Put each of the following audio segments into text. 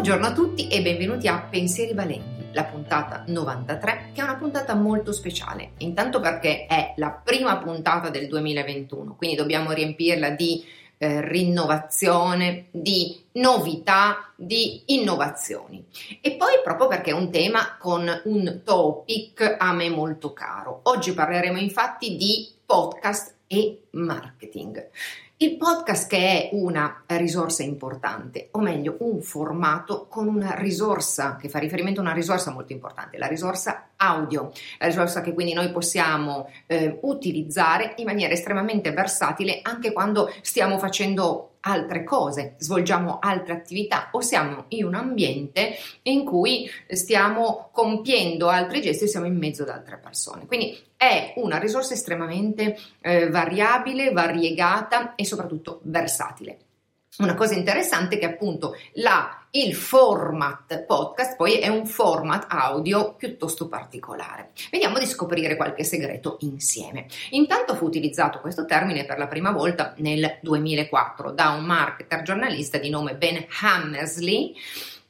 Buongiorno a tutti e benvenuti a Pensieri Balenghi, la puntata 93, che è una puntata molto speciale. Intanto perché è la prima puntata del 2021, quindi dobbiamo riempirla di eh, rinnovazione, di novità, di innovazioni. E poi proprio perché è un tema con un topic a me molto caro. Oggi parleremo infatti di podcast e marketing. Il podcast che è una risorsa importante, o meglio un formato con una risorsa che fa riferimento a una risorsa molto importante, la risorsa audio, risorsa che quindi noi possiamo eh, utilizzare in maniera estremamente versatile anche quando stiamo facendo altre cose, svolgiamo altre attività o siamo in un ambiente in cui stiamo compiendo altri gesti e siamo in mezzo ad altre persone. Quindi è una risorsa estremamente eh, variabile, variegata e soprattutto versatile. Una cosa interessante è che appunto la, il format podcast poi è un format audio piuttosto particolare. Vediamo di scoprire qualche segreto insieme. Intanto fu utilizzato questo termine per la prima volta nel 2004 da un marketer giornalista di nome Ben Hammersley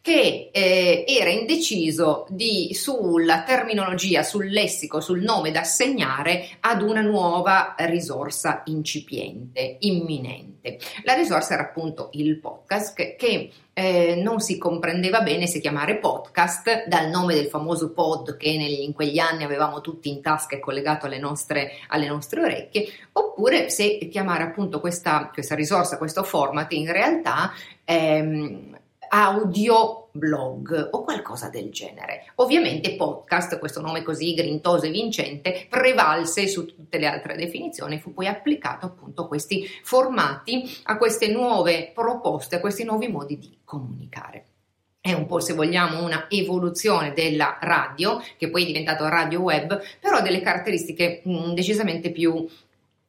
che eh, era indeciso di, sulla terminologia, sul lessico, sul nome da assegnare ad una nuova risorsa incipiente, imminente. La risorsa era appunto il podcast che, che eh, non si comprendeva bene se chiamare podcast dal nome del famoso pod che nel, in quegli anni avevamo tutti in tasca e collegato alle nostre, alle nostre orecchie, oppure se chiamare appunto questa, questa risorsa, questo format in realtà ehm, audio blog o qualcosa del genere. Ovviamente podcast, questo nome così grintoso e vincente, prevalse su tutte le altre definizioni, fu poi applicato appunto a questi formati, a queste nuove proposte, a questi nuovi modi di comunicare è un po' se vogliamo una evoluzione della radio, che poi è diventato radio web, però ha delle caratteristiche mh, decisamente più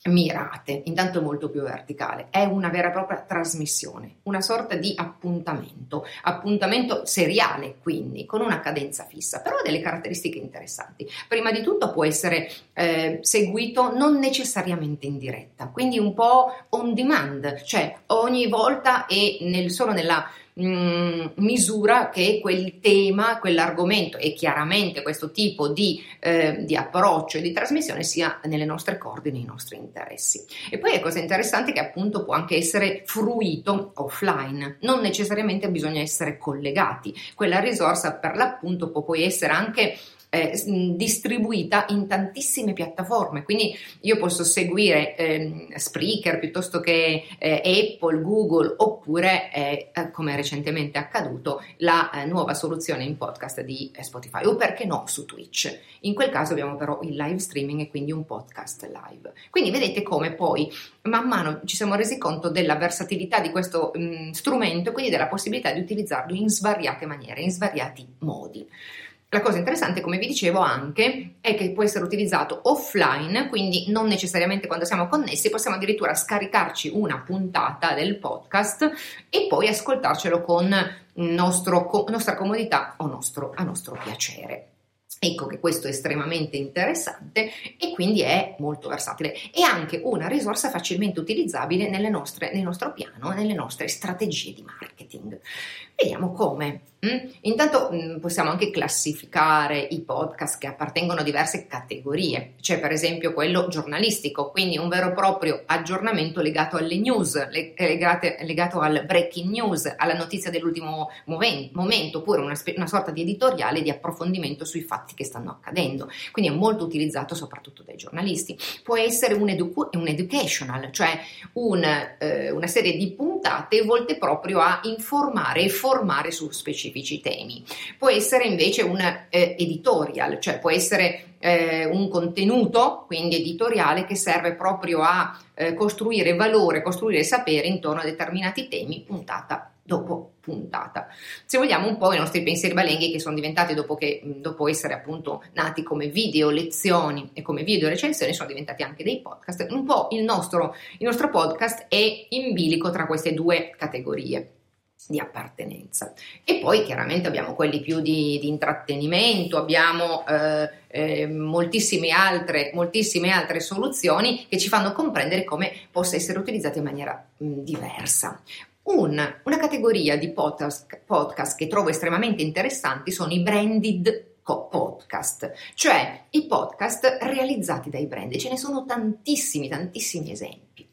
mirate, intanto molto più verticale, è una vera e propria trasmissione, una sorta di appuntamento, appuntamento seriale quindi, con una cadenza fissa, però ha delle caratteristiche interessanti. Prima di tutto può essere eh, seguito non necessariamente in diretta, quindi un po' on demand, cioè ogni volta e nel, solo nella mm, misura che quel tema, quell'argomento e chiaramente questo tipo di, eh, di approccio e di trasmissione sia nelle nostre corde, nei nostri interessi. E poi è cosa interessante che appunto può anche essere fruito offline, non necessariamente bisogna essere collegati. Quella risorsa per l'appunto può poi essere anche eh, distribuita in tantissime piattaforme, quindi io posso seguire eh, Spreaker piuttosto che eh, Apple, Google oppure, eh, eh, come recentemente è accaduto, la eh, nuova soluzione in podcast di Spotify o perché no su Twitch. In quel caso abbiamo però il live streaming e quindi un podcast live. Quindi vedete come poi man mano ci siamo resi conto della versatilità di questo mh, strumento e quindi della possibilità di utilizzarlo in svariate maniere, in svariati modi. La cosa interessante, come vi dicevo anche, è che può essere utilizzato offline, quindi non necessariamente quando siamo connessi, possiamo addirittura scaricarci una puntata del podcast e poi ascoltarcelo con nostro, nostra comodità o nostro, a nostro piacere. Ecco che questo è estremamente interessante e quindi è molto versatile. È anche una risorsa facilmente utilizzabile nostre, nel nostro piano, nelle nostre strategie di marketing. Vediamo come. Mm? Intanto mm, possiamo anche classificare i podcast che appartengono a diverse categorie, c'è per esempio quello giornalistico, quindi un vero e proprio aggiornamento legato alle news, eh, legate, legato al breaking news, alla notizia dell'ultimo momen- momento, oppure una, una sorta di editoriale di approfondimento sui fatti che stanno accadendo. Quindi è molto utilizzato soprattutto dai giornalisti. Può essere un, edu- un educational, cioè un, eh, una serie di puntate volte proprio a informare e formare su specifici temi. Può essere invece un eh, editorial, cioè può essere eh, un contenuto, quindi editoriale, che serve proprio a eh, costruire valore, costruire sapere intorno a determinati temi, puntata dopo puntata. Se vogliamo un po' i nostri pensieri balenghi che sono diventati dopo, che, dopo essere appunto nati come video lezioni e come video recensioni sono diventati anche dei podcast, un po' il nostro, il nostro podcast è in bilico tra queste due categorie di appartenenza. E poi chiaramente abbiamo quelli più di, di intrattenimento, abbiamo eh, eh, moltissime, altre, moltissime altre soluzioni che ci fanno comprendere come possa essere utilizzata in maniera mh, diversa. Un, una categoria di podcast, podcast che trovo estremamente interessanti sono i branded podcast, cioè i podcast realizzati dai brand. Ce ne sono tantissimi, tantissimi esempi.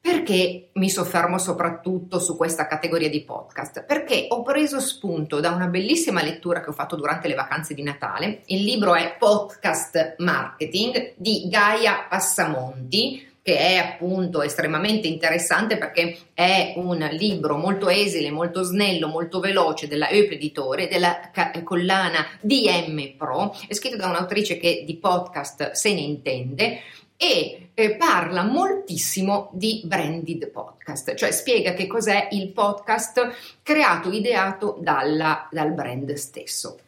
Perché mi soffermo soprattutto su questa categoria di podcast? Perché ho preso spunto da una bellissima lettura che ho fatto durante le vacanze di Natale. Il libro è Podcast Marketing di Gaia Passamonti, che è appunto estremamente interessante perché è un libro molto esile, molto snello, molto veloce della Eup Editore, della collana DM Pro, è scritto da un'autrice che di podcast se ne intende e eh, parla moltissimo di branded podcast, cioè spiega che cos'è il podcast creato, ideato dalla, dal brand stesso.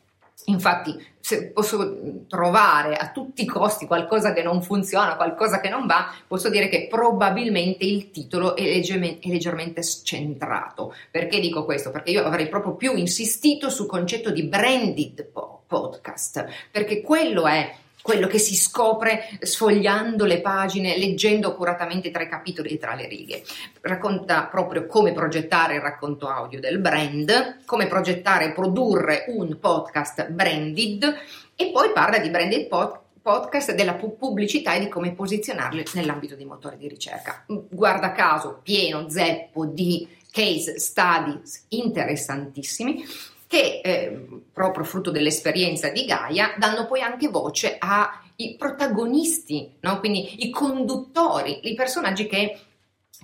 Infatti, se posso trovare a tutti i costi qualcosa che non funziona, qualcosa che non va, posso dire che probabilmente il titolo è leggermente, è leggermente scentrato. Perché dico questo? Perché io avrei proprio più insistito sul concetto di branded podcast, perché quello è quello che si scopre sfogliando le pagine, leggendo accuratamente tra i capitoli e tra le righe. Racconta proprio come progettare il racconto audio del brand, come progettare e produrre un podcast branded e poi parla di branded podcast podcast della pubblicità e di come posizionarle nell'ambito dei motori di ricerca. Guarda caso, pieno zeppo di case studies interessantissimi che eh, proprio frutto dell'esperienza di Gaia danno poi anche voce ai protagonisti, no? quindi i conduttori, i personaggi che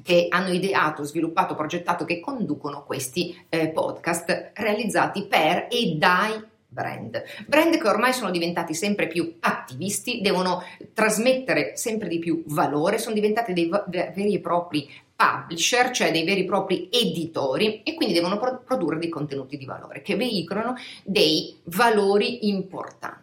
che hanno ideato, sviluppato, progettato, che conducono questi eh, podcast realizzati per e dai brand. Brand che ormai sono diventati sempre più attivisti, devono trasmettere sempre di più valore, sono diventati dei veri e propri publisher, cioè dei veri e propri editori, e quindi devono pro- produrre dei contenuti di valore che veicolano dei valori importanti.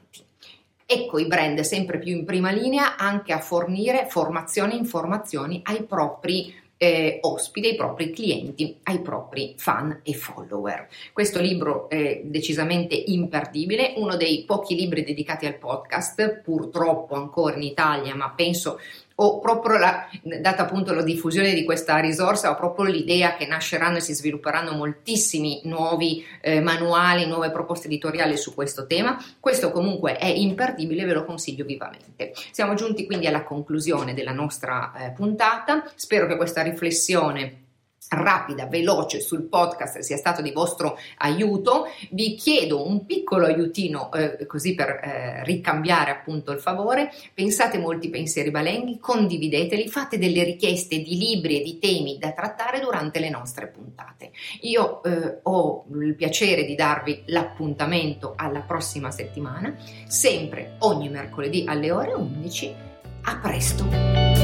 Ecco i brand sempre più in prima linea anche a fornire formazioni e informazioni ai propri eh, ospiti, ai propri clienti, ai propri fan e follower. Questo libro è decisamente imperdibile, uno dei pochi libri dedicati al podcast, purtroppo ancora in Italia, ma penso ho proprio la, data appunto la diffusione di questa risorsa, ho proprio l'idea che nasceranno e si svilupperanno moltissimi nuovi eh, manuali, nuove proposte editoriali su questo tema. Questo comunque è imperdibile, ve lo consiglio vivamente. Siamo giunti quindi alla conclusione della nostra eh, puntata. Spero che questa riflessione rapida, veloce sul podcast sia stato di vostro aiuto, vi chiedo un piccolo aiutino eh, così per eh, ricambiare appunto il favore, pensate molti pensieri balenghi, condivideteli, fate delle richieste di libri e di temi da trattare durante le nostre puntate. Io eh, ho il piacere di darvi l'appuntamento alla prossima settimana, sempre ogni mercoledì alle ore 11. A presto!